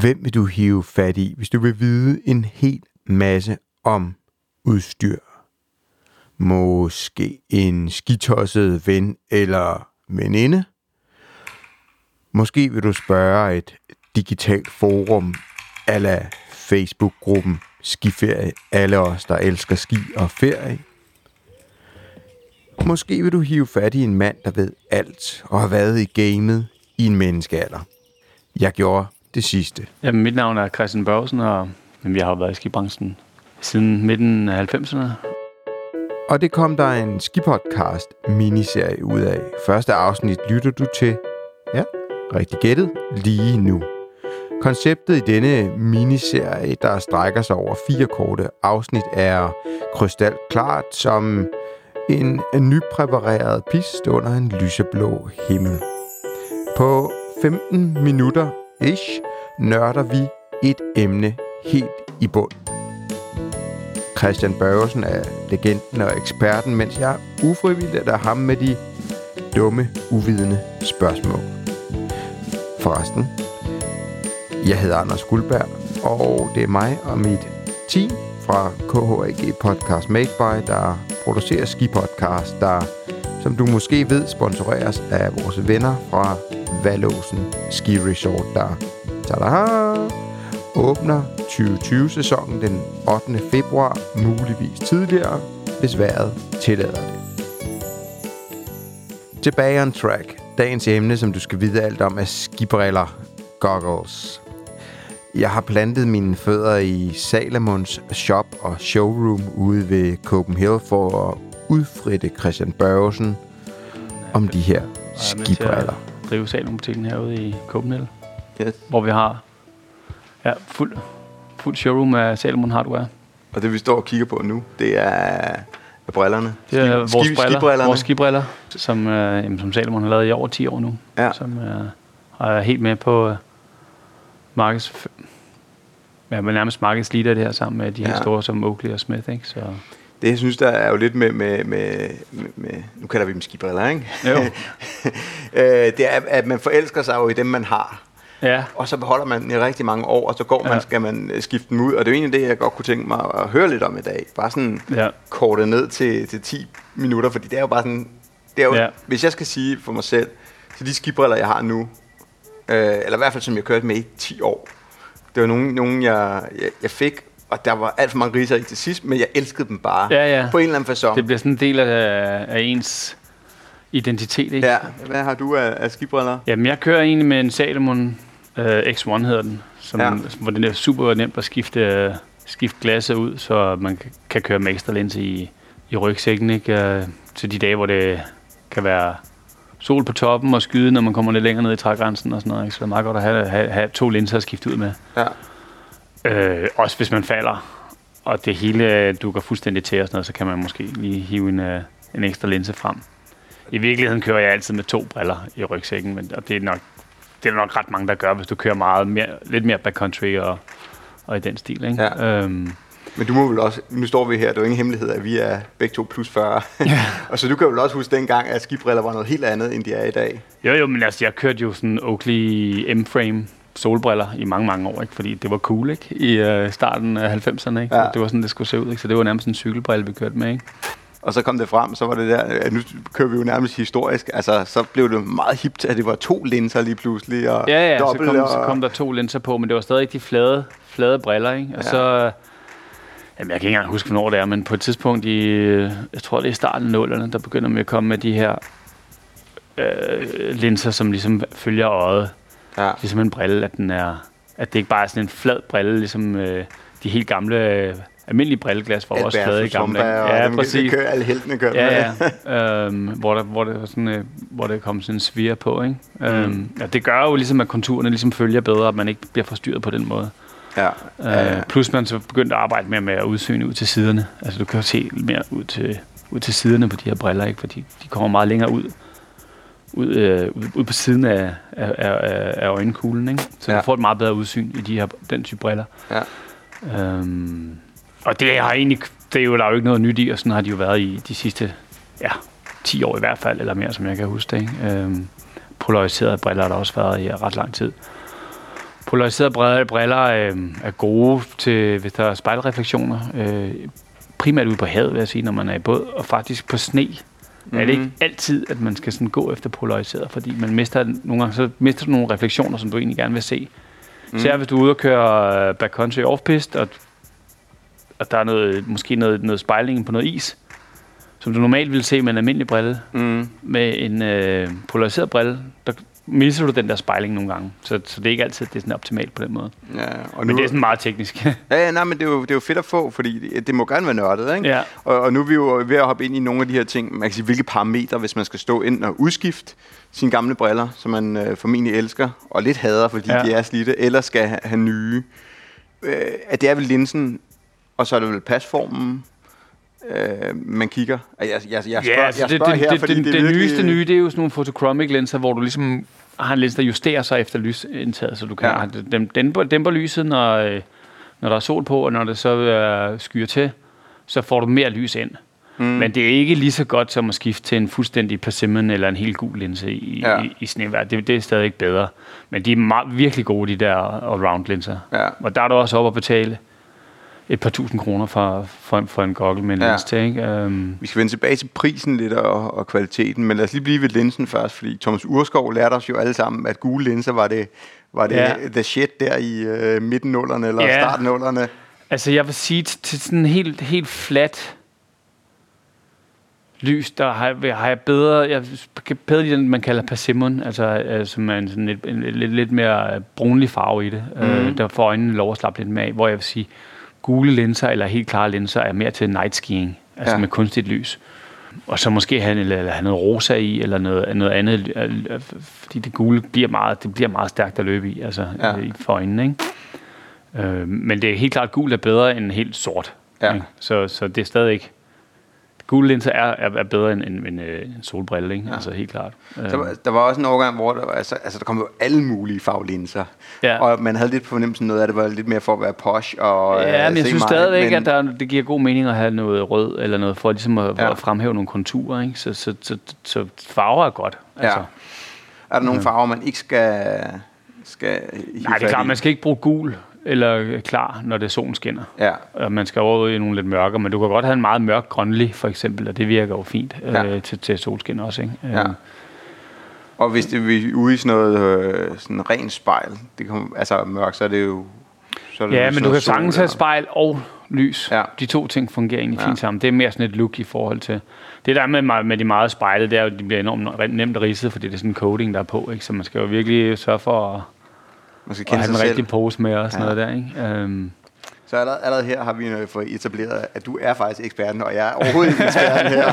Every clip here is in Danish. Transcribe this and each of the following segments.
Hvem vil du hive fat i, hvis du vil vide en hel masse om udstyr? Måske en skitosset ven eller veninde? Måske vil du spørge et digitalt forum ala Facebook-gruppen Skiferie, alle os, der elsker ski og ferie. Måske vil du hive fat i en mand, der ved alt og har været i gamet i en menneskealder. Jeg gjorde det sidste. Jamen, mit navn er Christian Børgesen, og vi har været i skibranchen siden midten af 90'erne. Og det kom der en skipodcast miniserie ud af. Første afsnit lytter du til, ja, rigtig gættet, lige nu. Konceptet i denne miniserie, der strækker sig over fire korte afsnit, er krystalklart som en nypræpareret pist under en lyseblå himmel. På 15 minutter ish nørder vi et emne helt i bund. Christian Børgesen er legenden og eksperten, mens jeg ufrivilligt er ham med de dumme, uvidende spørgsmål. Forresten, jeg hedder Anders Guldberg, og det er mig og mit team fra KHAG Podcast Make By, der producerer Ski Podcast, der, som du måske ved, sponsoreres af vores venner fra Valåsen Ski Resort, der tada, åbner 2020-sæsonen den 8. februar, muligvis tidligere, hvis vejret tillader det. Tilbage on track. Dagens emne, som du skal vide alt om, er skibriller, goggles. Jeg har plantet mine fødder i Salomons shop og showroom ude ved Copenhagen for at udfritte Christian Børgesen om de her skibriller. drive Salomon-butikken herude i Copenhagen, Yes. hvor vi har ja, fuld, fuld showroom af Salomon Hardware. Og det vi står og kigger på nu, det er, er brillerne. Det er Ski- vores ski- briller, skibrillerne. vores skibriller, som, øh, jamen, som Salomon har lavet i over 10 år nu. Ja. Som øh, er helt med på øh, markeds... Ja, men nærmest markedsleader det her sammen med de her Ja. store som Oakley og Smith, ikke? Så, Det jeg synes, der er jo lidt med, med, med, med, med nu kalder vi dem skibriller, ikke? Jo. øh, det er, at man forelsker sig jo i dem, man har. ja, Og så beholder man i rigtig mange år, og så går man, Ja. skal man øh, skifte dem ud. Og det er jo egentlig det, jeg godt kunne tænke mig at høre lidt om i dag. Bare sådan ja, kortet ned til, til 10 minutter, fordi det er jo bare sådan... Det er jo, Ja. Hvis jeg skal sige for mig selv, så de skibriller, jeg har nu, øh, eller i hvert fald som jeg kørte med i 10 år, det var nogle, nogle jeg, jeg, jeg fik, og der var alt for mange riser i til sidst, men jeg elskede dem bare. Ja, ja. På en eller anden façon. det bliver sådan en del af, af ens identitet, ikke? Ja, hvad har du af, af skibriller? Jamen, jeg kører egentlig med en Salomon øh, X1 hedder den, som, ja. Hvor den er super nemt at skifte, øh, skifte glasset ud, så man kan, kan køre med ekstra linse i, i rygsækken, ikke? Øh, til de dage, hvor det kan være sol på toppen og skyde, når man kommer lidt længere ned i trægrænsen og sådan noget. Ikke? Så det er meget godt at have, have, have to linser at skifte ud med. Ja. Øh, også hvis man falder, og det hele dukker fuldstændig til og sådan noget, så kan man måske lige hive en, øh, en ekstra linse frem. I virkeligheden kører jeg altid med to briller i rygsækken, men, og det er nok det er nok ret mange, der gør, hvis du kører meget mere, lidt mere backcountry og, og i den stil. Ikke? Ja. Øhm, Men du må vel også, nu står vi her, det er jo ingen hemmelighed, at vi er begge to plus 40. Ja. og så du kan vel også huske dengang, at skibriller var noget helt andet, end de er i dag. jo, jo, men altså, jeg kørte jo sådan Oakley M-frame solbriller i mange, mange år, ikke? fordi det var cool ikke? i øh, starten af 90'erne. Ikke? Ja. Det var sådan, det skulle se ud. Ikke? Så det var nærmest en cykelbrille, vi kørte med. Ikke? Og så kom det frem, så var det der, at nu kører vi jo nærmest historisk, altså så blev det meget hipt, at det var to linser lige pludselig, og Ja, ja, så dobbelt, kom, og, så kom der to linser på, men det var stadig de flade, flade briller, ikke? Og Ja. så, øh, jamen jeg kan ikke engang huske, hvornår det er, men på et tidspunkt i, øh, jeg tror det er i starten af nullerne, der begynder man at komme med de her øh, linser, som ligesom følger øjet. Ja. Ligesom en brille, at den er, at det ikke bare er sådan en flad brille, ligesom øh, de helt gamle, øh, almindelige brilleglas var også flade gamle. Ja, dem, præcis. Kører, alle heltene kører Ja, ja. øhm, hvor, der, hvor, det var sådan, øh, hvor det kom sådan en svir på, ikke? Mm. Øhm, ja, det gør jo ligesom, at konturerne ligesom følger bedre, at man ikke bliver forstyrret på den måde. ja. Øh, plus man så begyndte at arbejde mere med at udsyne ud til siderne. Altså du kan jo se mere ud til, ud til siderne på de her briller, ikke? Fordi de kommer meget længere ud. Ud, øh, ud, på siden af, af, af, af øjenkuglen, ikke? Så ja. Du får et meget bedre udsyn i de her, den type briller. Ja. Øhm, og det har egentlig, det er jo, der er jo ikke noget nyt i, og sådan har de jo været i de sidste, ja, 10 år i hvert fald, eller mere, som jeg kan huske det. Ikke? Øhm, polariserede briller har der også været i ret lang tid. Polariserede briller, briller øh, er gode til, hvis der er spejlreflektioner. Øh, primært ude på havet, vil jeg sige, når man er i båd, og faktisk på sne. Mm-hmm. Er det ikke altid, at man skal sådan gå efter polariseret, fordi man mister nogle gange, så mister du nogle refleksioner, som du egentlig gerne vil se. Mm. Så hvis du er ude og køre øh, backcountry off-pist, og, og der er noget, måske noget, noget spejling på noget is, som du normalt ville se med en almindelig brille, Mm. med en øh, polariseret brille, der misser du den der spejling nogle gange. Så, så det er ikke altid det er sådan optimalt på den måde. Ja, og Men det er sådan meget teknisk. Ja, ja, nej, men det er, jo, det er jo fedt at få, fordi det, det må gerne være nørdet, ikke? Ja. Og, og nu er vi jo ved at hoppe ind i nogle af de her ting, man kan sige, hvilke parametre, hvis man skal stå ind og udskifte sine gamle briller, som man øh, formentlig elsker, og lidt hader, fordi Ja. de er slidte, eller skal ha- have nye. Øh, at det er vel linsen, og så er det vel pasformen, øh, man kigger. Jeg, jeg, jeg, spørger, altså jeg det, spørger det, her, det, fordi det, det, det, er det virkelig, nyeste nye, det er jo sådan nogle photochromic linser, hvor du ligesom har en lins, der justerer sig efter lysindtaget, så du kan Ja. ja. dem, dæmper, dæmper lyset, når, øh, når der er sol på, og når det så øh, skyer til, så får du mere lys ind. Mm. Men det er ikke lige så godt som at skifte til en fuldstændig persimmon eller en helt gul linse i, Ja. ja. i, i snevejr. Det, det er stadig ikke bedre. Men de er meget, virkelig gode, de der all-round linser. Ja. Og der er du også op at betale et par tusind kroner for, for, for en goggle med en Ja. lins til. Ikke? Um, Vi skal vende tilbage til prisen lidt og, og kvaliteten, men lad os lige blive ved linsen først, fordi Thomas Urskov lærte os jo alle sammen, at gule linser var det, var det Ja. the shit der i øh, midten eller Ja. starten. Altså, jeg vil sige, til, sådan helt, helt flat lys, der har, jeg- har jeg bedre, jeg kan bedre lide den, man kalder persimmon, altså, øh, som er en, sådan lidt, en, lidt, lidt mere øh, brunlig farve i det, mm. øh, der får øjnene lov at slappe lidt med af, hvor jeg vil sige, gule linser eller helt klare linser er mere til night skiing, altså Ja. med kunstigt lys. Og så måske have, eller, eller have noget rosa i, eller noget, noget andet, fordi det gule bliver meget, det bliver meget stærkt at løbe i, altså Ja. for øjnene, ikke? Øh, men det er helt klart, gul er bedre end helt sort. Ja. Ikke? Så, så det er stadig ikke... Gule linser er, er, er bedre end, end, end øh, en solbrille, ikke? Ja. Altså helt klart. Der, var- der var også en overgang, hvor der, altså, altså, der kom jo alle mulige farvelinser, Ja. og man havde lidt på fornemmelsen noget af det var lidt mere for at være posh. Og, Ja, øh, men jeg synes mig, stadigvæk, men- at der, det giver god mening at have noget rød eller noget, for ligesom at, Ja. at fremhæve nogle konturer. Ikke? Så, så, så, så farver er godt. Altså. Ja. Er der nogle farver, man ikke skal, skal Nej, det er klart, man skal ikke bruge gul eller klar, når det solen skinner. Ja, Og man skal over i nogle lidt mørkere, men du kan godt have en meget mørk grønlig, for eksempel, og det virker jo fint Ja. øh, til, til solskin også. Ikke? ja. Øh, Og hvis det vi er ude i sådan noget øh, sådan ren spejl, det kan, altså mørk, så er det jo... Så er det Ja, men du kan sagtens have spejl og lys. Ja. De to ting fungerer egentlig Ja. fint sammen. Det er mere sådan et look i forhold til... Det der med, med de meget spejlede, det er jo, at de bliver enormt nemt ridset, fordi det er sådan en coating, der er på. Ikke? Så man skal jo virkelig sørge for at, Man skal kende have sig selv. rigtige pose med og sådan Ja. noget der. Ikke? Um, Så allerede, allerede her har vi øh, fået etableret, at du er faktisk eksperten, og jeg er overhovedet ikke eksperten her.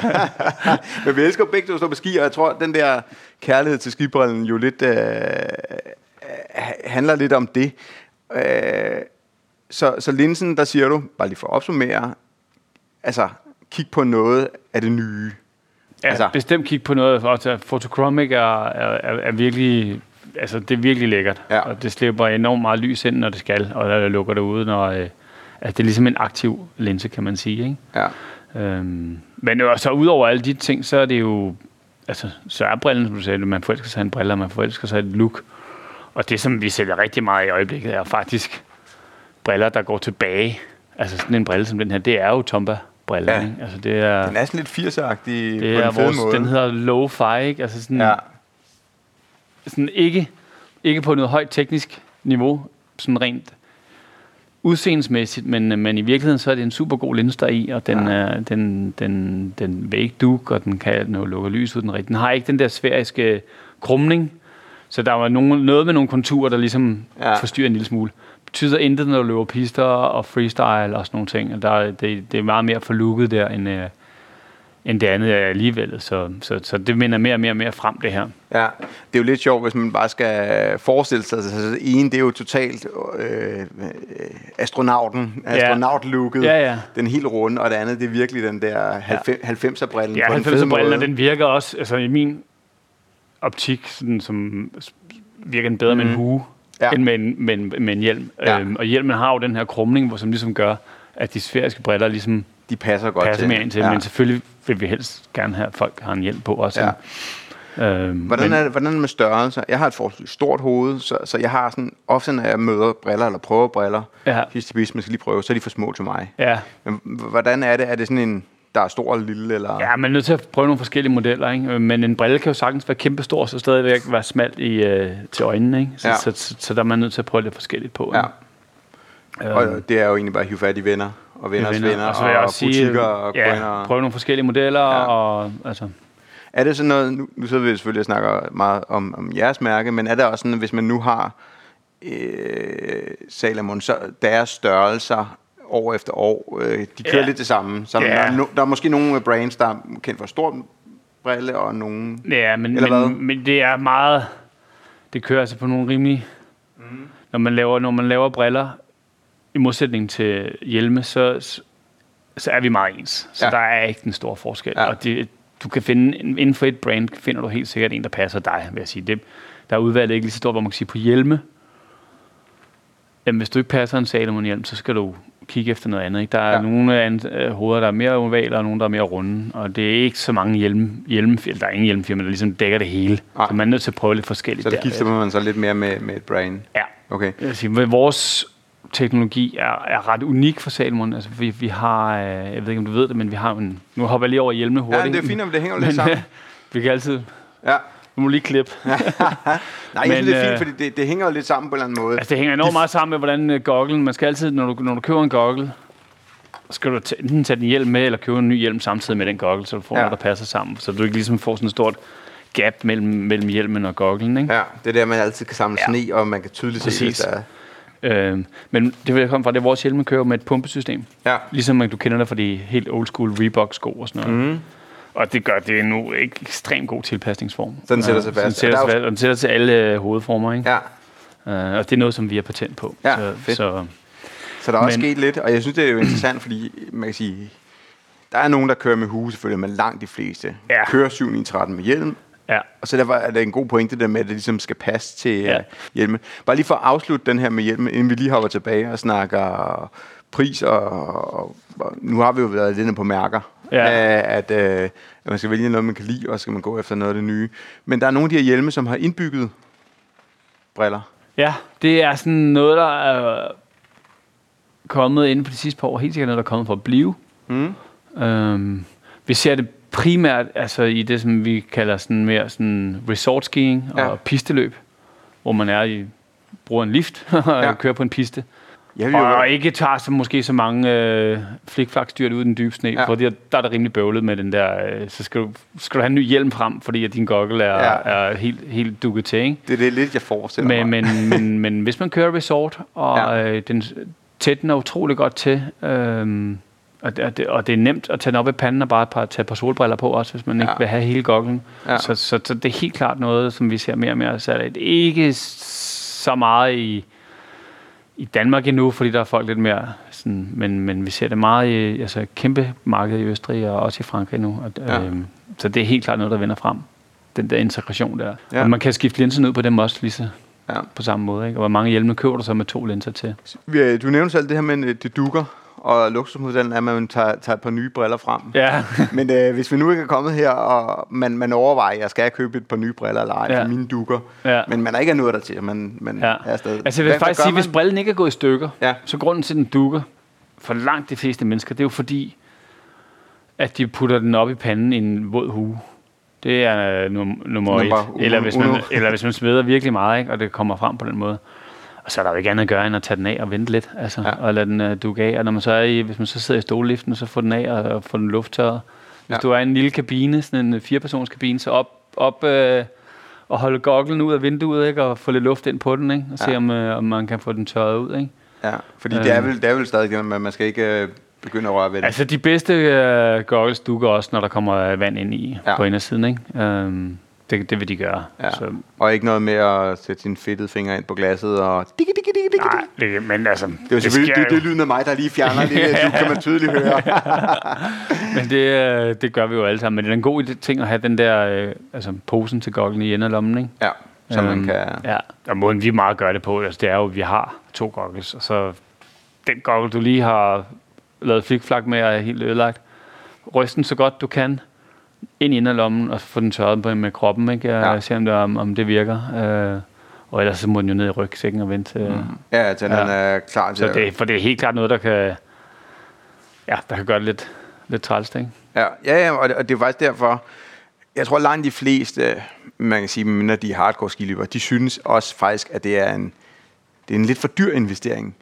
Men vi elsker begge to at stå på ski, og jeg tror, at den der kærlighed til skibrillen jo lidt øh, øh, handler lidt om det. Øh, så, så linsen, der siger du, bare lige for at opsummere, altså kig på noget af det nye. ja, Altså- bestemt kigge på noget. Altså, Photochromic er, er, er, er virkelig... Altså, det er virkelig lækkert. Ja. Og det slipper enormt meget lys ind, når det skal, og der lukker det ude, når... Øh, altså, det er ligesom en aktiv linse, kan man sige. Ikke? Ja. Øhm, men så udover alle de ting, så er det jo, altså, så er brillen, som du sagde, man forelsker sig en brille, og man forelsker sig et look. Og det, som vi sælger rigtig meget i øjeblikket, er faktisk briller, der går tilbage. Altså sådan en brille som den her, det er jo Tomba-briller, Ja. ja. ikke? Altså det er, Den er sådan lidt 80'er-agtig det på er en fed vores, måde. den hedder low-fi, ikke? Altså sådan, ja. Sådan ikke, ikke på noget højt teknisk niveau, sådan rent udseendemæssigt, men, men i virkeligheden så er det en super god linse der er i, og den, Ja. ja. den, den, den vil ikke duk, og den kan nu lukke lys ud den rigtige. Den har ikke den der sfæriske krumning, så der var nogen, noget med nogle konturer, der ligesom Ja. forstyrrer en lille smule. Betyder intet, når du løber pister og freestyle og sådan nogle ting. Der, er- det, det er meget mere forlukket der, end, øh, end det andet er alligevel. Så, så, så det minder mere og mere og mere frem, det her. Ja, det er jo lidt sjovt, hvis man bare skal forestille sig, altså det ene, det er jo totalt øh, astronauten, astronautlooket, Ja, ja. den helt runde, og det andet, det er virkelig den der 90'er-brillen Ja, på en fed 90'er brillen, måde. og den virker også, altså i min optik, sådan, som virker den bedre med en hue, Ja. ja. end med en, med, en, med en hjelm. Ja. Ja. Øhm, og hjelmen har jo den her krumning, hvor, som ligesom gør, at de sfæriske briller ligesom De passer godt passer til. mere ind til, ja. ja. men selvfølgelig vil vi helst gerne have, at folk har en hjelm på også. Ja. Ja. Øhm, Hvordan men- er, det, hvordan er det med størrelser? Jeg har et forholdsvis stort hoved, så, så jeg har sådan, ofte når jeg møder briller, eller prøver briller, Ja. sidste bis, man skal lige prøve, så er de for små til mig. Ja, Men hvordan er det? Er det sådan en, der er stor eller lille, eller? ja, man er nødt til at prøve nogle forskellige modeller, ikke? Øh, Men en brille kan jo sagtens være kæmpestor, så stadigvæk være smalt i, øh, til øjnene, ikke? Så, Ja. ja. så, så, så, der er man nødt til at prøve lidt forskelligt på. Ja. ikke? Og det er jo egentlig bare at hive fat i venner, og venners venner, venner Og så vil jeg og butikker, sige, og ja, prøve nogle forskellige modeller, Ja. og altså... Er det sådan noget, nu, nu sidder vi selvfølgelig og snakker meget om, om jeres mærke, men er det også sådan, hvis man nu har øh, Salomon, så deres størrelser år efter år, øh, de kører Ja. lidt det samme. Så Ja. der, er no, der er måske nogle brands, der er kendt for stor brille, og nogle... Ja, men, Eller hvad? men, men det er meget... Det kører altså på nogle rimelige... Mm. Når, man laver, når man laver briller, modsætning til hjelme, så, så- så er vi meget ens. Så Ja. der er ikke den store forskel. Ja. Og det, du kan finde, inden for et brand, finder du helt sikkert en, der passer dig, vil jeg sige. Det, der er udvalget ikke lige så stort, hvor man kan sige på hjelme. Jamen, hvis du ikke passer en Salomon hjelm, så skal du kigge efter noget andet. Ikke? Der er Ja. nogle an, øh, hoveder, der er mere ovale, og nogle, der er mere runde. Og det er ikke så mange hjelme, hjelmfirma. Der er ingen hjelmfirma, der ligesom dækker det hele. Nej. Så man er nødt til at prøve lidt forskelligt Så der gifter man sig lidt mere med, med et brand. Ja. Okay. Jeg vil sige, vores teknologi er, er ret unik for Salomon. Altså, vi, vi har, øh, jeg ved ikke, om du ved det, men vi har en... Nu hopper jeg lige over hjelmene hurtigt. Ja, men det er fint, om det hænger jo lidt Men, sammen. vi kan altid... Ja. Du må lige klippe. Nej, jeg synes, Men, det er fint, øh, fordi det, det hænger jo lidt sammen på en eller anden måde. Altså, det hænger enormt meget sammen med, hvordan uh, gogglen... Man skal altid, når du, når du køber en goggle, skal du t- enten tage din hjelm med, eller købe en ny hjelm samtidig med den goggle, så du får Ja. noget, der passer sammen. Så du ikke ligesom får sådan et stort gap mellem, mellem hjelmen og gogglen, ikke? Ja, det er der, man altid kan samle Ja. sne, og man kan tydeligt se, Præcis. der er... Øh, men det vil jeg komme fra, det er vores hjelme kører med et pumpesystem. Ja. Ligesom du kender det fra de helt old school Reebok sko og sådan noget. Mm. Og det gør det nu ikke ekstremt god tilpasningsform. Så den sætter sig Så den fast. sætter sig fast, og den sætter til alle øh, hovedformer, ikke? Ja. Uh, og det er noget, som vi har patent på. Ja, så, fedt. Så, så der er også Men- sket lidt, og jeg synes, det er jo interessant, fordi man kan sige, der er nogen, der kører med hue selvfølgelig, men langt de fleste Ja. kører 7 13 med hjelm, ja. og så derfor er det en god pointe der med, at det ligesom skal passe til ja. Uh, hjelme. Bare lige for at afslutte den her med hjelme, inden vi lige hopper tilbage og snakker pris, og, og, og nu har vi jo været lidt på mærker, Ja. uh, at, uh, at man skal vælge noget, man kan lide, og så skal man gå efter noget af det nye. Men der er nogle af de her hjelme, som har indbygget briller. ja, det er sådan noget, der er kommet inden for de sidste par år. Helt sikkert noget, der er kommet for at blive. Mm. Um, vi ser det primært altså, i det, som vi kalder sådan mere sådan resort skiing og Ja. pisteløb, hvor man er i bruger en lift og Ja. kører på en piste. Jeg vil jo, Og ikke tager så måske så mange øh, flikflakstyrt ud i den dybe sne, Ja. ja. fordi der er det rimelig bøvlet med den der, øh, så skal du, skal du have en ny hjelm frem, fordi at din goggle er, Ja. er helt, helt dukket til, ikke? det er det lidt, jeg forestiller Men, mig. men, men, men hvis man kører resort, og Ja. øh, den tætten er utrolig godt til, øhm, og, det, og, det, og det er nemt at tage den op i panden og bare et par, tage et par solbriller på også, hvis man Ja. ikke vil have hele goglen. Ja. Så, så, så det er helt klart noget, som vi ser mere og mere salg er ikke så meget i, i Danmark endnu, fordi der er folk lidt mere sådan, men, men vi ser det meget i altså kæmpe marked i Østrig og også i Frankrig nu. Og, Ja. øhm, så det er helt klart noget, der vender frem. Den der integration der. Ja. Og man kan skifte linsen ud på dem også lige så Ja. på samme måde. Ikke? Og hvor mange hjelme køber du så med to linser til? Du nævnte selv det her med, det dukker, og luksusmodellen er, at man tager, tager et par nye briller frem. Ja, Men øh, hvis vi nu ikke er kommet her, og man, man overvejer, at jeg skal købe et par nye briller eller ej, ja. Mine dukker, ja. men man er ikke nået der til, man, man ja. er stadig. Altså jeg vil Hvad- faktisk sige, hvis man? brillen ikke er gået i stykker, Ja. så grunden til, at den dukker for langt de fleste mennesker, det er jo fordi, at de putter den op i panden i en våd hue. Det er øh, num- nummer et. Nummer Eller hvis, man, eller hvis man sveder virkelig meget, ikke, og det kommer frem på den måde. Og så er der jo ikke andet at gøre, end at tage den af og vente lidt, altså, Ja. og lade den uh, dukke af. Og når man så er i, hvis man så sidder i stolliften, så får den af og, og får den lufttørret. Hvis Ja. du er i en lille kabine, sådan en øh, firepersons kabine, så op, op øh, og holde goglen ud af vinduet, ikke, og få lidt luft ind på den, ikke, og se Ja. om, øh, om man kan få den tørret ud. Ikke? Ja, fordi det, er Øhm. vel, det er vel stadig, det, man skal ikke øh, begynde at røre ved det. Altså de bedste øh, goggles dukker også, når der kommer øh, vand ind i ja. på indersiden. Ikke? Øhm, det, det vil de gøre. Ja. Så, Og ikke noget med at sætte sin fedtede finger ind på glasset og... Digge, digge, digge, digge. nej, det, men altså, Det er selvfølgelig det, det, er lyden af mig, der lige fjerner det. Det kan man tydeligt høre. men det, øh, det gør vi jo alle sammen. Men det er en god ting at have den der øh, altså, posen til goglen i enden af lommen. Ikke? Ja, så man Øhm, kan... Ja, og måden vi meget gør det på, altså, det er jo, at vi har to goggles, og så den goggle, du lige har lavet flikflak med, er helt ødelagt. Ryst den så godt du kan, ind i inderlommen og få den tørret på med kroppen, ikke? Og Ja. se, om det, om, om det virker. Øh, og ellers så må den jo ned i rygsækken og vente. Mm. Ja, til Ja. den er klar til Så det, for det er helt klart noget, der kan, ja, der kan gøre det lidt, lidt træls, ikke? Ja, ja, ja og, det, og det er faktisk derfor, jeg tror langt de fleste, man kan sige, mindre de er hardcore skiløbere, de synes også faktisk, at det er en, det er en lidt for dyr investering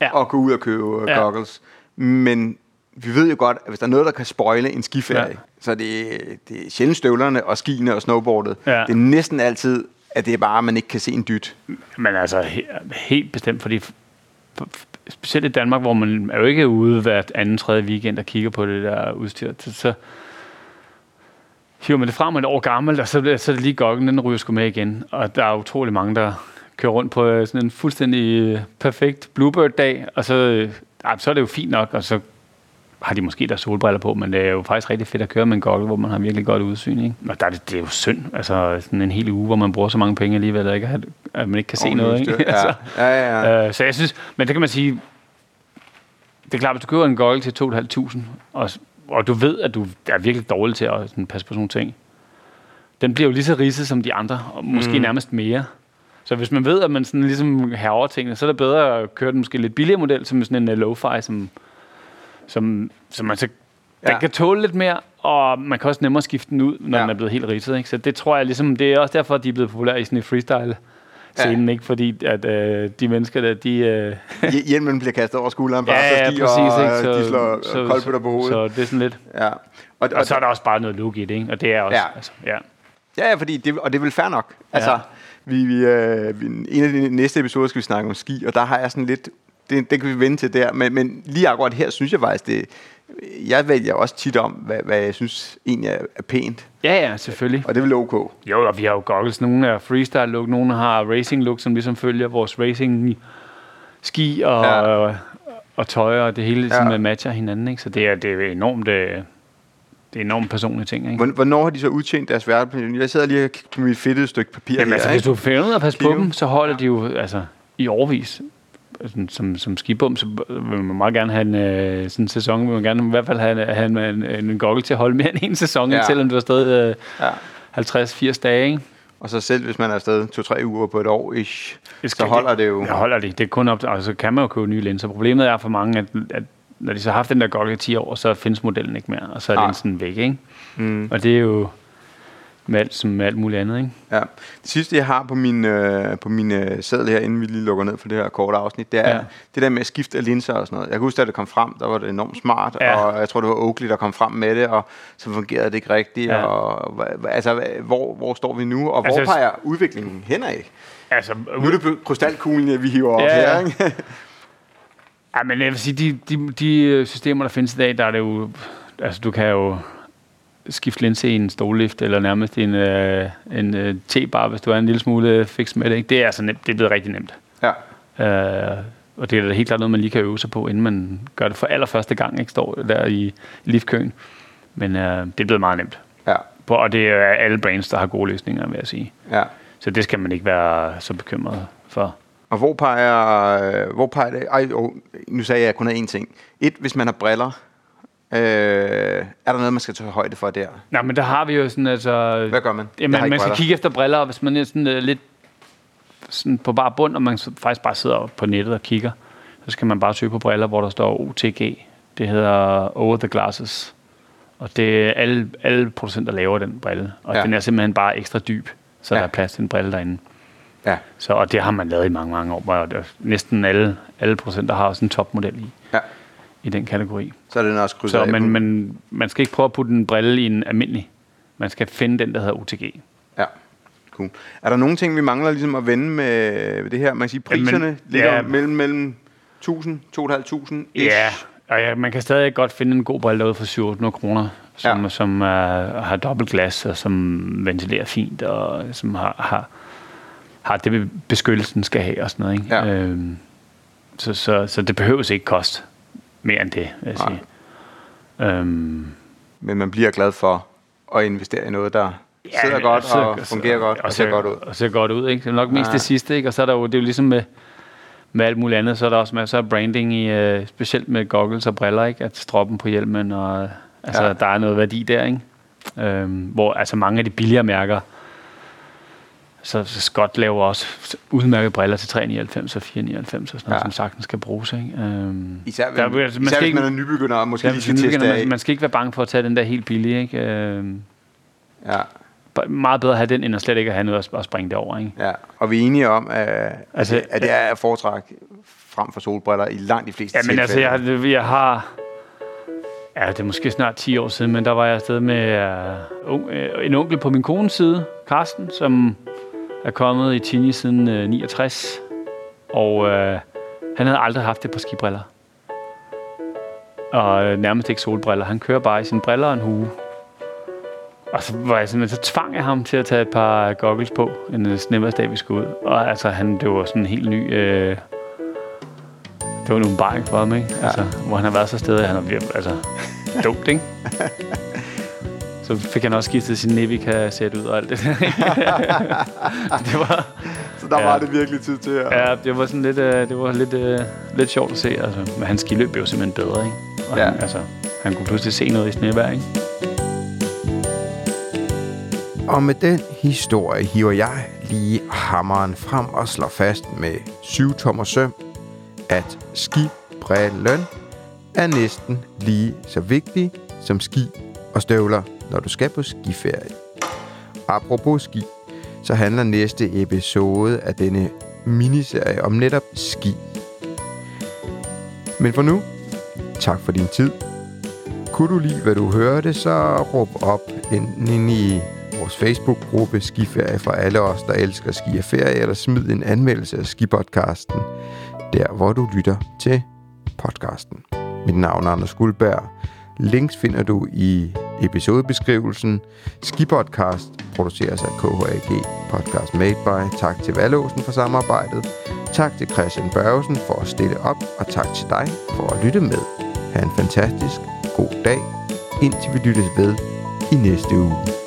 Ja. at gå ud og købe. Ja. goggles. Men vi ved jo godt, at hvis der er noget, der kan spoile en skiferie, ja. Så det, det er sjældent støvlerne og skiene og snowboardet. Ja. Det er næsten altid, at det er bare, at man ikke kan se en dyt. Men altså, he, helt bestemt, fordi specielt i Danmark, hvor man er jo ikke ude hvert anden, tredje weekend og kigger på det der udstyr, så, så hiver man det frem et år gammelt, og så, så er det lige gokken, den ryger sgu med igen. Og der er utrolig mange, der kører rundt på øh, sådan en fuldstændig øh, perfekt Bluebird-dag, og så, øh, så er det jo fint nok, og så har de måske deres solbriller på, men det er jo faktisk rigtig fedt at køre med en goggle, hvor man har virkelig godt udsyn. Ikke? Og der er det, det er jo synd, altså sådan en hel uge, hvor man bruger så mange penge alligevel, ikke, at, at man ikke kan se noget. Ordentligt Ikke? udstyr. altså, Ja, ja, ja. ja. Øh, så jeg synes, men det kan man sige, det er klart, hvis du køber en goggle til 2.500, og, og du ved, at du er virkelig dårlig til at sådan, passe på sådan nogle ting, den bliver jo lige så ridset som de andre, og måske mm. nærmest mere. Så hvis man ved, at man sådan ligesom herover tingene, så er det bedre at køre den måske lidt billigere model, som sådan en uh, lo-fi, som, som, som man så den Ja. kan tåle lidt mere, og man kan også nemmere skifte den ud, når Ja. ja. den er blevet helt ridset. Ikke? Så det tror jeg ligesom, det er også derfor, at de er blevet populære i sådan en freestyle scenen, ikke? Fordi at øh, de mennesker der, de... Øh, Hj- Hjelmen bliver kastet over skulderen, bare ja, ja, så præcis, og ikke? så, de slår så, koldbøtter på hovedet. Så det er sådan lidt... ja. Og, og, Og så er der også bare noget look i det, ikke? Og det er også... Ja. Altså, ja. Ja, ja, fordi det, og det er vel fair nok. Altså, Ja. vi, vi, øh, vi, en af de næste episoder skal vi snakke om ski, og der har jeg sådan lidt, det, det kan vi vende til der, men, men lige akkurat her synes jeg faktisk, det, jeg vælger også tit om, hvad, hvad jeg synes egentlig er, er pænt, ja, ja, selvfølgelig. og det er vel ok. Jo, og vi har jo goggles. Nogle er freestyle look, nogle har racing look, som ligesom følger vores racing ski og, Ja. og, og tøj og det hele, som Ja. ja. matcher hinanden. Ikke? Så det er, det er enormt... Øh, det er enormt personlige ting, ikke? Hvorn- Hvornår har de så udtjent deres værteplan? Jeg sidder lige og kigger på mit fedtede stykke papir Jamen, her, altså, hvis du finder ud af at passe på dem, så holder de jo altså, i årvis. Sådan, som, som skibum, så vil man meget gerne have en øh, sådan en sæson, vil man gerne i hvert fald have, have en, en, en, goggle til at holde mere end en sæson, Ja. selvom du har stadig øh, Ja. 50-80 dage. Ikke? Og så selv hvis man er afsted to-tre uger på et år, ish, Det så holder det jo. Ja, holder det. Det er kun op til, altså kan man jo købe nye linser. Problemet er for mange, at, at når de så har haft den der goggle i 10 år, så findes modellen ikke mere, og så er Nej. linsen væk, ikke? Mm. Og det er jo med alt, som med alt muligt andet, ikke? Ja. Det sidste, jeg har på min, øh, på min øh, seddel her, inden vi lige lukker ned for det her korte afsnit, det er ja. Det der med at skifte af linser og sådan noget. Jeg kan huske, da det kom frem, der var det enormt smart, ja. Og jeg tror, det var Oakley, der kom frem med det, og så fungerede det ikke rigtigt. Ja. Og, altså, hvor, hvor står vi nu, og hvor Altså, jeg- peger udviklingen hen af? Altså, Nu er det krystalkuglen, vi hiver op Ja, her, ikke? Ja, men jeg vil sige, de, de, de øh, systemer, der findes i dag, der er det jo... Altså, du kan jo skifte linse i en stollift, eller nærmest en, øh, en øh, T-bar, hvis du er en lille smule fix med det. Ikke? Det er altså nemt. Det er blevet rigtig nemt. ja. Øh, og det er da helt klart noget, man lige kan øve sig på, inden man gør det for allerførste gang, ikke står der i, i liftkøen. Men øh, det er blevet meget nemt. ja. På, og det er alle brands, der har gode løsninger, vil jeg sige. ja. Så det skal man ikke være så bekymret for. Og hvor peger, hvor peger det? Ej, oh, nu sagde jeg, at jeg kun havde én ting. Et, hvis man har briller, øh, er der noget, man skal tage højde for der? Nej, men der har vi jo sådan, altså... Hvad gør man? Jamen, man skal kigge efter briller, og hvis man er sådan uh, lidt sådan på bare bund, og man faktisk bare sidder på nettet og kigger, så skal man bare søge på briller, hvor der står OTG. Det hedder Over the Glasses. Og det er alle, alle producenter laver den brille. Og Ja. den er simpelthen bare ekstra dyb, så Ja. der er plads til en brille derinde. Ja. Så, og det har man lavet i mange, mange år, der, næsten alle, alle producenter har også en topmodel i. i den kategori. Så er den også krydset Så, af. men, men man skal ikke prøve at putte en brille i en almindelig. Man skal finde den, der hedder OTG. Ja, cool. Er der nogle ting, vi mangler ligesom at vende med det her? Man kan sige, Jamen, priserne ligger ja. mellem, mellem 1000, 2.500 Ja, og ja, man kan stadig godt finde en god brille derude for 700 kroner, som, ja. som uh, har dobbelt glas, og som ventilerer fint, og som har, har, har det, beskyttelsen skal have og sådan noget. Ikke? Ja. Øhm, så, så, så det behøves ikke koste mere end det, vil jeg sige. Øhm, Men man bliver glad for at investere i noget, der ja, sidder godt så- og fungerer godt og ser godt ud. Og ser godt ud, ikke? Det er nok mest Ja. det sidste, ikke? Og så er der jo, det er jo ligesom med, med alt muligt andet, så er der også masser af branding i, uh, specielt med goggles og briller, ikke? At stroppen på hjelmen, og altså, Ja. ja. der er noget værdi der, ikke? Øhm, hvor altså mange af de billigere mærker, så, så Scott laver også udmærkede briller til 3,99 og 4,99 og sådan noget, Ja. som sagtens skal bruges. Ikke? Øhm, Især, Der- der, altså, man især skal hvis ikke- man er nybegynder og måske ja, lige skal man, teste man, man skal ikke være bange for at tage den der helt billige. Ikke? Øhm, Ja, meget bedre at have den, end at slet ikke at have noget at, at springe det over. Ikke? ja. Og vi er enige om, at, Altså, altså, at det er at foretrække frem for solbriller i langt de fleste Ja, men altså, tilfælde. jeg, jeg har... Ja, det er måske snart 10 år siden, men der var jeg afsted med uh, un, uh, en onkel på min kones side, Karsten, som er kommet i Tini siden uh, 69. Og uh, han havde aldrig haft det på skibriller. Og uh, nærmest ikke solbriller. Han kører bare i sine briller og en hue. Og så, var jeg simpelthen, så tvang jeg ham til at tage et par goggles på, en uh, sneværdsdag, vi skulle ud. Og altså, han, det var sådan en helt ny... Uh, det var en åbenbaring for ham, ikke? Ja. Altså, hvor han har været så stedig, han er altså, dumt, ikke? Så fik han også skiftet sin Nevica sæt ud og alt det der. det var, Så der Ja. var det virkelig tid til at... ja, det var sådan lidt, uh, det var lidt, uh, lidt sjovt at se. Altså, men hans skiløb blev simpelthen bedre, ikke? Og Ja. han, altså, han kunne pludselig se noget i snevejr, ikke? Og med den historie hiver jeg lige hammeren frem og slår fast med syv tommer søm, at skibrillen er næsten lige så vigtig som ski og støvler, når du skal på skiferie. Apropos ski, så handler næste episode af denne miniserie om netop ski. Men for nu, tak for din tid. Kunne du lide, hvad du hørte, så råb op enten ind i vores Facebook-gruppe Skiferie for alle os, der elsker ski og ferie, eller smid en anmeldelse af Skipodcasten, der hvor du lytter til podcasten. Mit navn er Anders Guldberg. Links finder du i episodebeskrivelsen. Skipodcast produceres af KHAG Podcast Made by. Tak til Valåsen for samarbejdet. Tak til Christian Børgesen for at stille op, og tak til dig for at lytte med. Ha' en fantastisk god dag, indtil vi lyttes ved i næste uge.